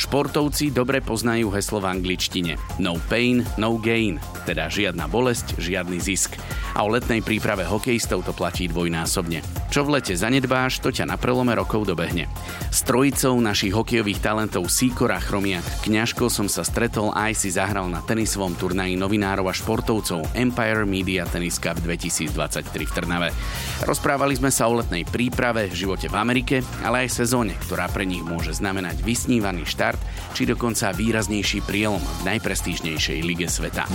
Športovci dobre poznajú heslo v angličtine. No pain, no gain. Teda žiadna bolesť, žiadny zisk. A o letnej príprave hokejistov to platí dvojnásobne. Čo v lete zanedbáš, to ťa na prelome rokov dobehne. S trojicou našich hokejových talentov Sýkora Chromiak Kňažko som sa stretol a aj si zahral na tenisovom turnaji novinárov a športovcov Empire Media Tennis Cup 2023 v Trnave. Rozprávali sme sa o letnej príprave, živote v Amerike, ale aj sezóne, ktorá pre nich môže znamenať vysnívaný štart štart, či dokonca výraznejší prielom v najprestížnejšej lige sveta.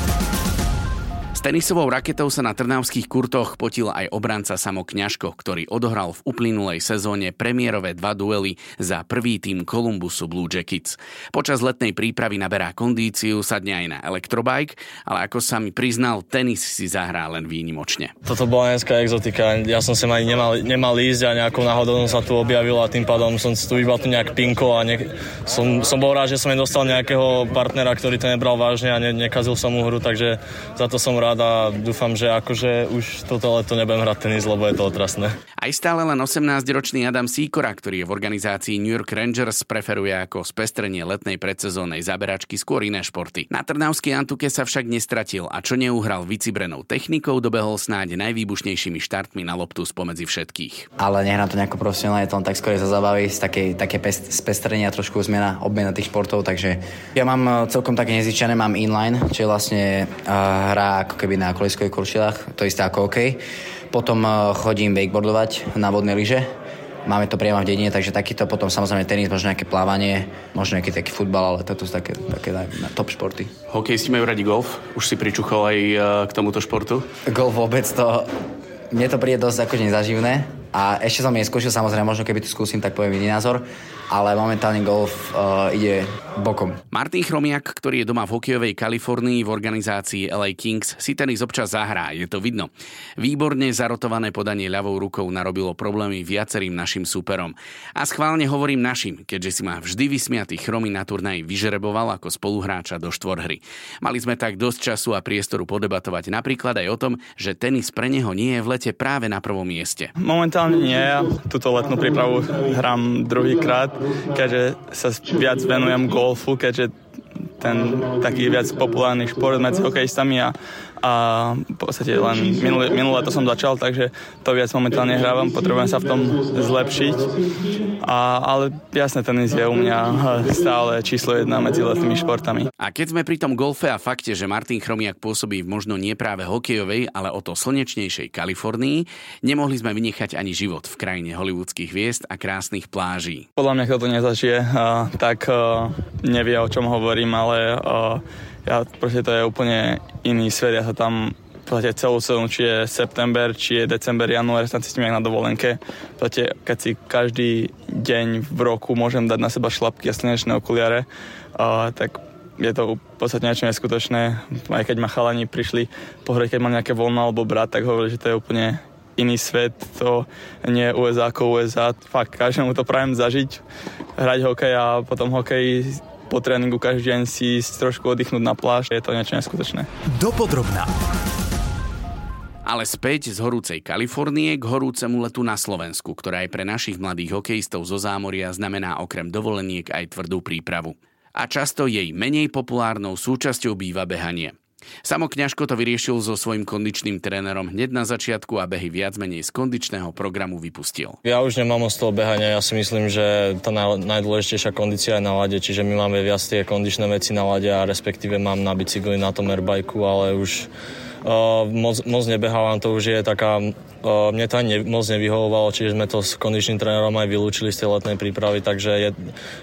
S tenisovou raketou sa na trnavských kurtoch potil aj obranca Samo Kňažko, ktorý odohral v uplynulej sezóne premiérové dva duely za prvý tým Columbusu Blue Jackets. Počas letnej prípravy naberá kondíciu, sadne aj na elektrobike, ale ako sa mi priznal, tenis si zahrá len výnimočne. Toto bola dneska exotika. Ja som sem ani nemal, nemal ísť a nejakou náhodou som sa tu objavil a tým pádom som tu iba tu nejak pinko a ne, som, som bol rád, že som nedostal nejakého partnera, ktorý to nebral vážne a ne, nekazil som mu hru, takže za to som rád rád a dúfam, že akože už toto leto nebudem hrať tenis, lebo je to otrasné. Aj stále len 18-ročný Adam Sýkora, ktorý je v organizácii New York Rangers, preferuje ako spestrenie letnej predsezónnej zaberačky skôr iné športy. Na Trnavskej Antuke sa však nestratil a čo neuhral vycibrenou technikou, dobehol snáď najvýbušnejšími štartmi na loptu spomedzi všetkých. Ale nehrám to nejako profesionálne, je to len tak skôr za zabaví, z také, také pest, spestrenia, trošku zmena, obmena tých športov, takže ja mám eh, celkom také nezvyčajné, mám inline, čo je vlastne uh, hra ako keby na koliskových kurčilách, to isté ako OK. Potom eh, chodím wakeboardovať na vodné lyže, máme to priamo v dedine, takže takýto potom samozrejme tenis, možno nejaké plávanie, možno nejaký taký futbal, ale toto sú také, také na, na top športy. Hokejisti majú radi golf? Už si pričuchol aj eh, k tomuto športu? Golf vôbec to... Mne to príde dosť akože nezaživné a ešte som neskúšil, samozrejme, možno keby tu skúsim, tak poviem iný názor, ale momentálne golf uh, ide bokom. Martin Chromiak, ktorý je doma v hokejovej Kalifornii v organizácii LA Kings, si tenis občas zahrá, je to vidno. Výborne zarotované podanie ľavou rukou narobilo problémy viacerým našim súperom. A schválne hovorím našim, keďže si ma vždy vysmiatý Chromy na turnaji vyžereboval ako spoluhráča do štvorhry. Mali sme tak dosť času a priestoru podebatovať napríklad aj o tom, že tenis pre neho nie je v lete práve na prvom mieste. Momentálne nie, ja túto letnú prípravu hrám druhýkrát keďže sa viac venujem golfu, keďže ten taký viac populárny šport medzi hokejistami a a v podstate len minulé, minulé to som začal, takže to viac momentálne hrávam, potrebujem sa v tom zlepšiť. A, ale jasne, tenis je u mňa stále číslo jedna medzi letnými športami. A keď sme pri tom golfe a fakte, že Martin Chromiak pôsobí v možno nie práve hokejovej, ale o to slnečnejšej Kalifornii, nemohli sme vynechať ani život v krajine hollywoodských hviezd a krásnych pláží. Podľa mňa, kto to nezažije, tak nevie, o čom hovorím, ale ja, proste to je úplne iný svet. Ja sa tam podstate celú sezónu, či je september, či je december, január, sa cítim jak na dovolenke. Podstate, keď si každý deň v roku môžem dať na seba šlapky a slnečné okuliare, uh, tak je to v podstate niečo neskutočné. Aj keď ma chalani prišli pohľadať, keď mám nejaké voľno alebo brat, tak hovorili, že to je úplne iný svet, to nie je USA ako USA. Fakt, každému to prajem zažiť, hrať hokej a potom hokej po tréningu každý deň si trošku oddychnúť na pláž, je to niečo neskutočné. Dopodrobná. Ale späť z horúcej Kalifornie k horúcemu letu na Slovensku, ktorá aj pre našich mladých hokejistov zo zámoria znamená okrem dovoleniek aj tvrdú prípravu. A často jej menej populárnou súčasťou býva behanie. Samo Kňažko to vyriešil so svojím kondičným trénerom hneď na začiatku a behy viac menej z kondičného programu vypustil. Ja už nemám z toho behania, ja si myslím, že tá najdôležitejšia kondícia je na lade, čiže my máme viac tie kondičné veci na lade a respektíve mám na bicykli na tom airbajku, ale už uh, moc, moc nebehávam, to už je taká uh, mne to ani moc nevyhovovalo, čiže sme to s kondičným trénerom aj vylúčili z tej letnej prípravy, takže je,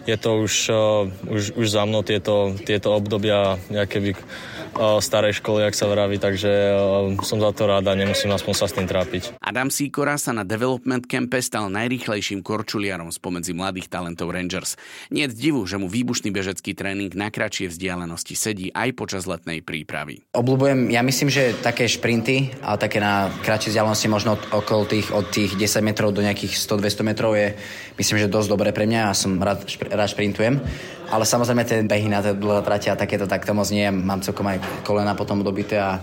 je to už, uh, už, už za mnou tieto, tieto obdobia nejaké by starej školy, ak sa vraví, takže som za to rád a nemusím aspoň sa s tým trápiť. Adam Sikora sa na Development Campe stal najrýchlejším korčuliarom spomedzi mladých talentov Rangers. Nie je divu, že mu výbušný bežecký tréning na kratšie vzdialenosti sedí aj počas letnej prípravy. Obľúbujem, ja myslím, že také šprinty, ale také na kratšie vzdialenosti možno od, okolo tých, od tých 10 metrov do nejakých 100-200 metrov je myslím, že dosť dobré pre mňa a som rád, rád šprintujem. Ale samozrejme tie behy na dlhé trate a takéto takto moc nie. Mám celkom aj kolena potom dobité a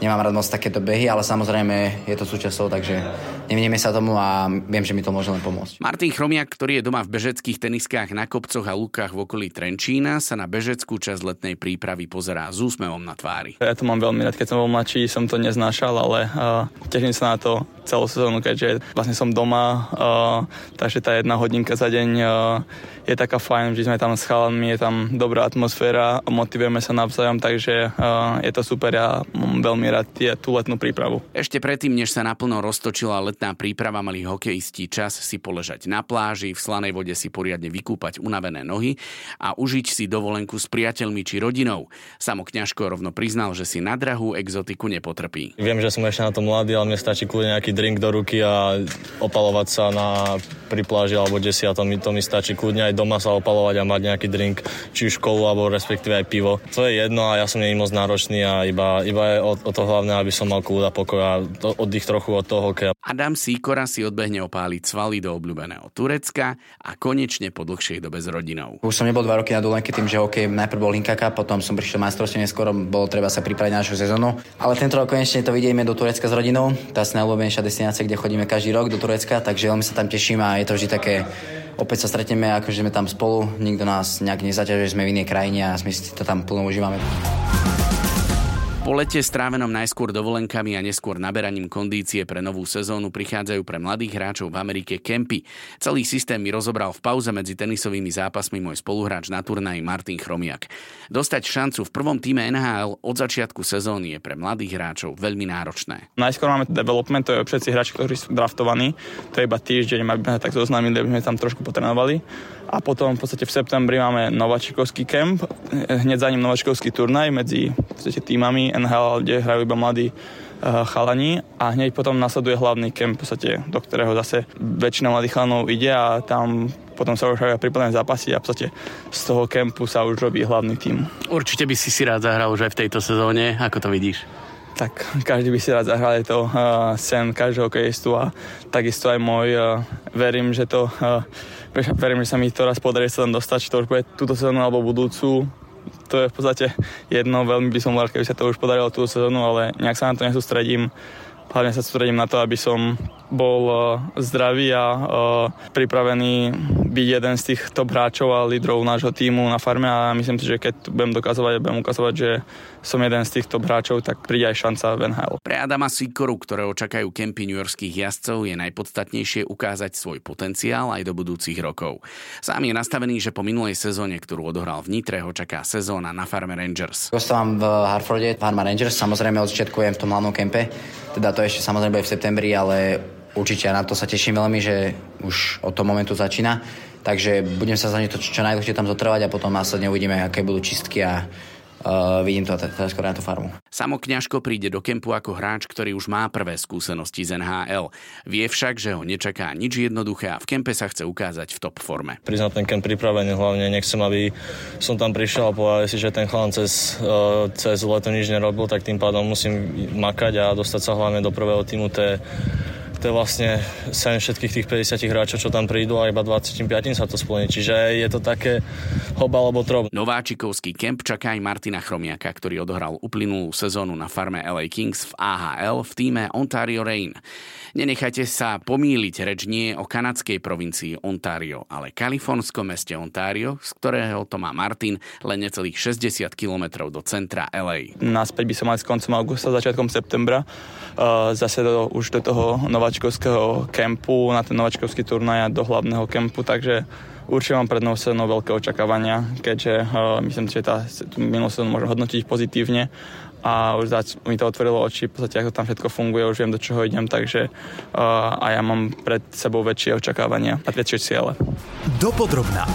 nemám rád moc takéto behy, ale samozrejme je to súčasťou, takže nevinieme sa tomu a viem, že mi to môže len pomôcť. Martin Chromiak, ktorý je doma v bežeckých teniskách na kopcoch a lukách v okolí Trenčína, sa na bežeckú časť letnej prípravy pozerá s úsmevom na tvári. Ja to mám veľmi rád, keď som bol mladší, som to neznášal, ale uh, teším sa na to celú sezónu, keďže vlastne som doma, uh, takže tá jedna hodinka za deň uh, je taká fajn, že sme tam s chalanmi, je tam dobrá atmosféra, motivujeme sa navzájom, takže uh, je to super, ja mám veľmi rád tie, tú letnú prípravu. Ešte predtým, než sa naplno roztočila letná príprava, mali hokejisti čas si poležať na pláži, v slanej vode si poriadne vykúpať unavené nohy a užiť si dovolenku s priateľmi či rodinou. Samo Kňažko rovno priznal, že si na drahú exotiku nepotrpí. Viem, že som ešte na to mladý, ale mne stačí kľudne nejaký drink do ruky a opalovať sa na, pri pláži alebo desi a to mi, to mi stačí kľudne aj doma sa opalovať a mať nejaký drink, či už kolu alebo respektíve aj pivo. To je jedno a ja som nie moc náročný a iba, iba je o, o to hlavné, aby som mal kľud a pokoj a to, oddych trochu od toho hokeja. Adam Sikora si odbehne opáliť svaly do obľúbeného Turecka a konečne po dlhšej dobe s rodinou. Už som nebol dva roky na dovolenke tým, že hokej najprv bol Linkaka, potom som prišiel majstrovstve neskôr, bolo treba sa pripraviť na našu sezónu. Ale tento rok konečne to vidíme do Turecka s rodinou. Tá je najľúbenejšia destinácia, kde chodíme každý rok do Turecka, takže veľmi sa tam teším a je to vždy také opäť sa stretneme, akože sme tam spolu, nikto nás nejak nezaťažuje, sme v inej krajine a my si to tam plno užívame. Po lete strávenom najskôr dovolenkami a neskôr naberaním kondície pre novú sezónu prichádzajú pre mladých hráčov v Amerike kempy. Celý systém mi rozobral v pauze medzi tenisovými zápasmi môj spoluhráč na turnaji Martin Chromiak. Dostať šancu v prvom týme NHL od začiatku sezóny je pre mladých hráčov veľmi náročné. Najskôr máme development, to je všetci hráči, ktorí sú draftovaní. To je iba týždeň, aby sme tak zoznámili, aby sme tam trošku potrenovali a potom v podstate v septembri máme nováčikovský kemp, hneď za ním nováčikovský turnaj medzi týmami NHL, kde hrajú iba mladí uh, chalani a hneď potom nasleduje hlavný kemp, v podstate, do ktorého zase väčšina mladých chalanov ide a tam potom sa už hrajú prípadné zápasy a v podstate z toho kempu sa už robí hlavný tým. Určite by si si rád zahral už aj v tejto sezóne, ako to vidíš? tak každý by si rád zahral, je to uh, sen každého hokejistu a takisto aj môj. Uh, verím, že to uh, verím, že sa mi to raz podarí sa tam dostať, či to už bude túto sezónu alebo budúcu. To je v podstate jedno, veľmi by som rád, keby sa to už podarilo túto sezónu, ale nejak sa na to nesústredím. Hlavne sa sústredím na to, aby som bol uh, zdravý a uh, pripravený byť jeden z tých top hráčov a lídrov nášho týmu na farme a myslím si, že keď budem dokazovať a budem ukazovať, že som jeden z tých top hráčov, tak príde aj šanca v NHL. Pre Adama Sikoru, ktorého čakajú kempy newyorských jazdcov, je najpodstatnejšie ukázať svoj potenciál aj do budúcich rokov. Sám je nastavený, že po minulej sezóne, ktorú odohral v Nitre, ho čaká sezóna na farme Rangers. Zostávam v Harforde, farma Rangers, samozrejme od začiatku v tom hlavnom kempe, teda to ešte samozrejme bude v septembri, ale určite na to sa teším veľmi, že už od toho momentu začína. Takže budem sa za to čo najdlhšie tam zotrvať a potom následne uvidíme, aké budú čistky a Uh, vidím to teraz skôr na tú farmu. Samo Kňažko príde do kempu ako hráč, ktorý už má prvé skúsenosti z NHL. Vie však, že ho nečaká nič jednoduché a v kempe sa chce ukázať v top forme. Priznať ten kemp pripravený hlavne, nechcem, aby som tam prišiel a povedal si, že ten chlán cez, uh, cez leto nič nerobil, tak tým pádom musím makať a dostať sa hlavne do prvého týmu. To je to je vlastne sen všetkých tých 50 hráčov, čo tam prídu a iba 25 sa to splní. Čiže je to také hoba alebo trob. Nováčikovský kemp čaká aj Martina Chromiaka, ktorý odohral uplynulú sezónu na farme LA Kings v AHL v týme Ontario Reign. Nenechajte sa pomýliť, reč nie o kanadskej provincii Ontario, ale kalifornskom meste Ontario, z ktorého to má Martin len necelých 60 km do centra LA. Naspäť by som mal s koncom augusta, začiatkom septembra, uh, zase do, už do toho nováčkovského kempu, na ten nováčkovský turnaj do hlavného kempu, takže určite mám pred novou veľké očakávania, keďže uh, myslím, že tá minulú sezónu môžem hodnotiť pozitívne a už zač- mi to otvorilo oči, v podstate ako tam všetko funguje, už viem do čoho idem, takže uh, a ja mám pred sebou väčšie očakávania a väčšie ciele. Dopodrobná.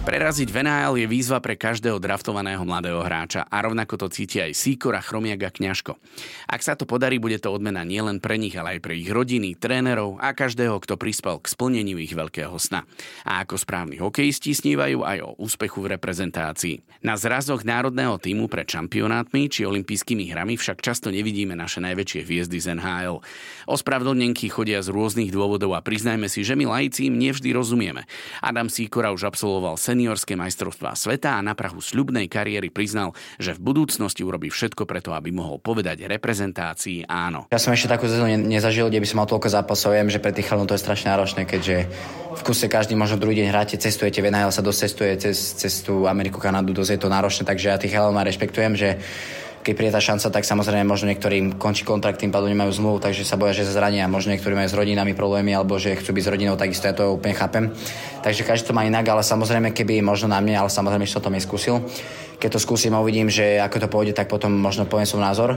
Preraziť v NHL je výzva pre každého draftovaného mladého hráča a rovnako to cíti aj Sýkora, Chromiak a Kňažko. Ak sa to podarí, bude to odmena nielen pre nich, ale aj pre ich rodiny, trénerov a každého, kto prispel k splneniu ich veľkého sna. A ako správni hokejisti snívajú aj o úspechu v reprezentácii. Na zrazoch národného týmu pred šampionátmi či olympijskými hrami však často nevidíme naše najväčšie hviezdy z NHL. Ospravedlnenky chodia z rôznych dôvodov a priznajme si, že my lajci im nevždy rozumieme. Adam Sýkora už absolvoval seniorské majstrovstvá sveta a na prahu sľubnej kariéry priznal, že v budúcnosti urobí všetko preto, aby mohol povedať reprezentácii áno. Ja som ešte takú sezónu nezažil, kde by som mal toľko zápasov. Viem, že pre tých chalnov to je strašne náročné, keďže v kuse každý možno druhý deň hráte, cestujete, v sa dosť cez cestu Ameriku, Kanadu, dosť je to náročné, takže ja tých chalov rešpektujem, že keď príde tá šanca, tak samozrejme možno niektorým končí kontrakt, tým pádom nemajú zmluvu, takže sa boja, že sa zrania. Možno niektorí majú s rodinami problémy alebo že chcú byť s rodinou, takisto ja to úplne chápem. Takže každý to má inak, ale samozrejme, keby možno na mne, ale samozrejme, že to tom neskúsil. Keď to skúsim a uvidím, že ako to pôjde, tak potom možno poviem svoj názor.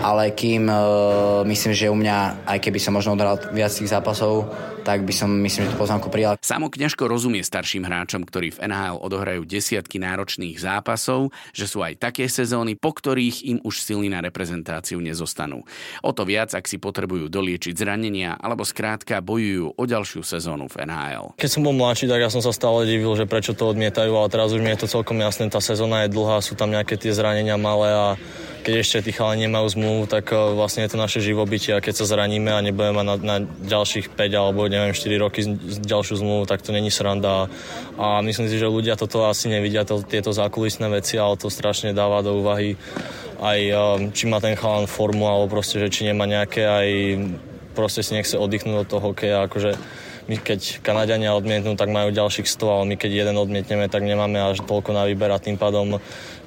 Ale kým uh, myslím, že u mňa, aj keby som možno odhral viac tých zápasov, tak by som myslím, že tú poznámku prijal. Samo Kňažko rozumie starším hráčom, ktorí v NHL odohrajú desiatky náročných zápasov, že sú aj také sezóny, po ktorých im už silní na reprezentáciu nezostanú. O to viac, ak si potrebujú doliečiť zranenia, alebo skrátka bojujú o ďalšiu sezónu v NHL. Keď som bol mladší, tak ja som sa stále divil, že prečo to odmietajú, ale teraz už mi je to celkom jasné, tá sezóna je dlhá, sú tam nejaké tie zranenia malé a keď ešte tí chalani nemajú zmluvu, tak e, vlastne je to naše živobytie a keď sa zraníme a nebudeme mať na, na ďalších 5 alebo neviem 4 roky ďalšiu zmluvu, tak to není sranda. A myslím si, že ľudia toto asi nevidia, to, tieto zákulisné veci, ale to strašne dáva do úvahy aj e, či má ten chalan formu alebo proste, že či nemá nejaké aj proste si nechce oddychnúť od toho hokeja, akože my keď Kanadiania odmietnú, tak majú ďalších 100, ale my keď jeden odmietneme, tak nemáme až toľko na výber a tým pádom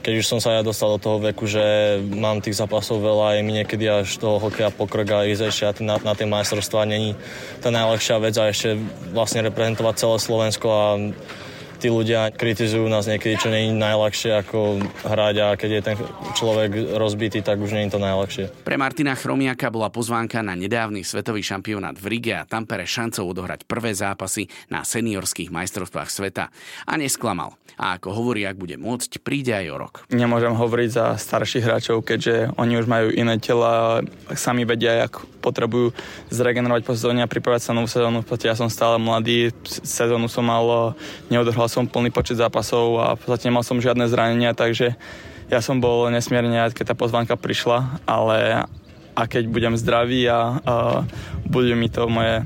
keď už som sa ja dostal do toho veku, že mám tých zápasov veľa, aj mi niekedy až toho hokeja pokrk a ísť ešte na, na tie majstrovstvá není tá najlepšia vec a ešte vlastne reprezentovať celé Slovensko a tí ľudia kritizujú nás niekedy, čo nie je najľahšie ako hrať a keď je ten človek rozbitý, tak už nie je to najľahšie. Pre Martina Chromiaka bola pozvánka na nedávny svetový šampionát v Rige a Tampere šancou odohrať prvé zápasy na seniorských majstrovstvách sveta. A nesklamal. A ako hovorí, ak bude môcť, príde aj o rok. Nemôžem hovoriť za starších hráčov, keďže oni už majú iné tela, sami vedia, ako potrebujú zregenerovať po sezóne a pripravať sa novú sezónu. Ja som stále mladý, sezónu som mal, neodohral som plný počet zápasov a v podstate nemal som žiadne zranenia, takže ja som bol nesmierne rád, keď tá pozvánka prišla, ale a keď budem zdravý a, a bude mi to moje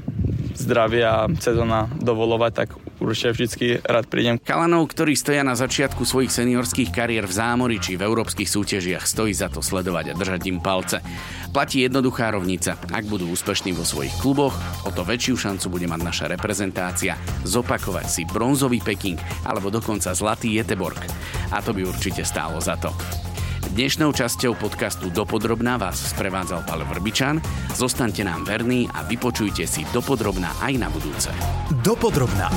zdravie a sezóna dovolovať, tak určite vždy rád prídem. Kalanov, ktorí stoja na začiatku svojich seniorských kariér v zámori či v európskych súťažiach, stojí za to sledovať a držať im palce. Platí jednoduchá rovnica. Ak budú úspešní vo svojich kluboch, o to väčšiu šancu bude mať naša reprezentácia zopakovať si bronzový Peking alebo dokonca zlatý Jeteborg. A to by určite stálo za to. Dnešnou časťou podcastu Dopodrobná vás sprevádzal Pavel Vrbičan. Zostaňte nám verní a vypočujte si Dopodrobná aj na budúce. Dopodrobná.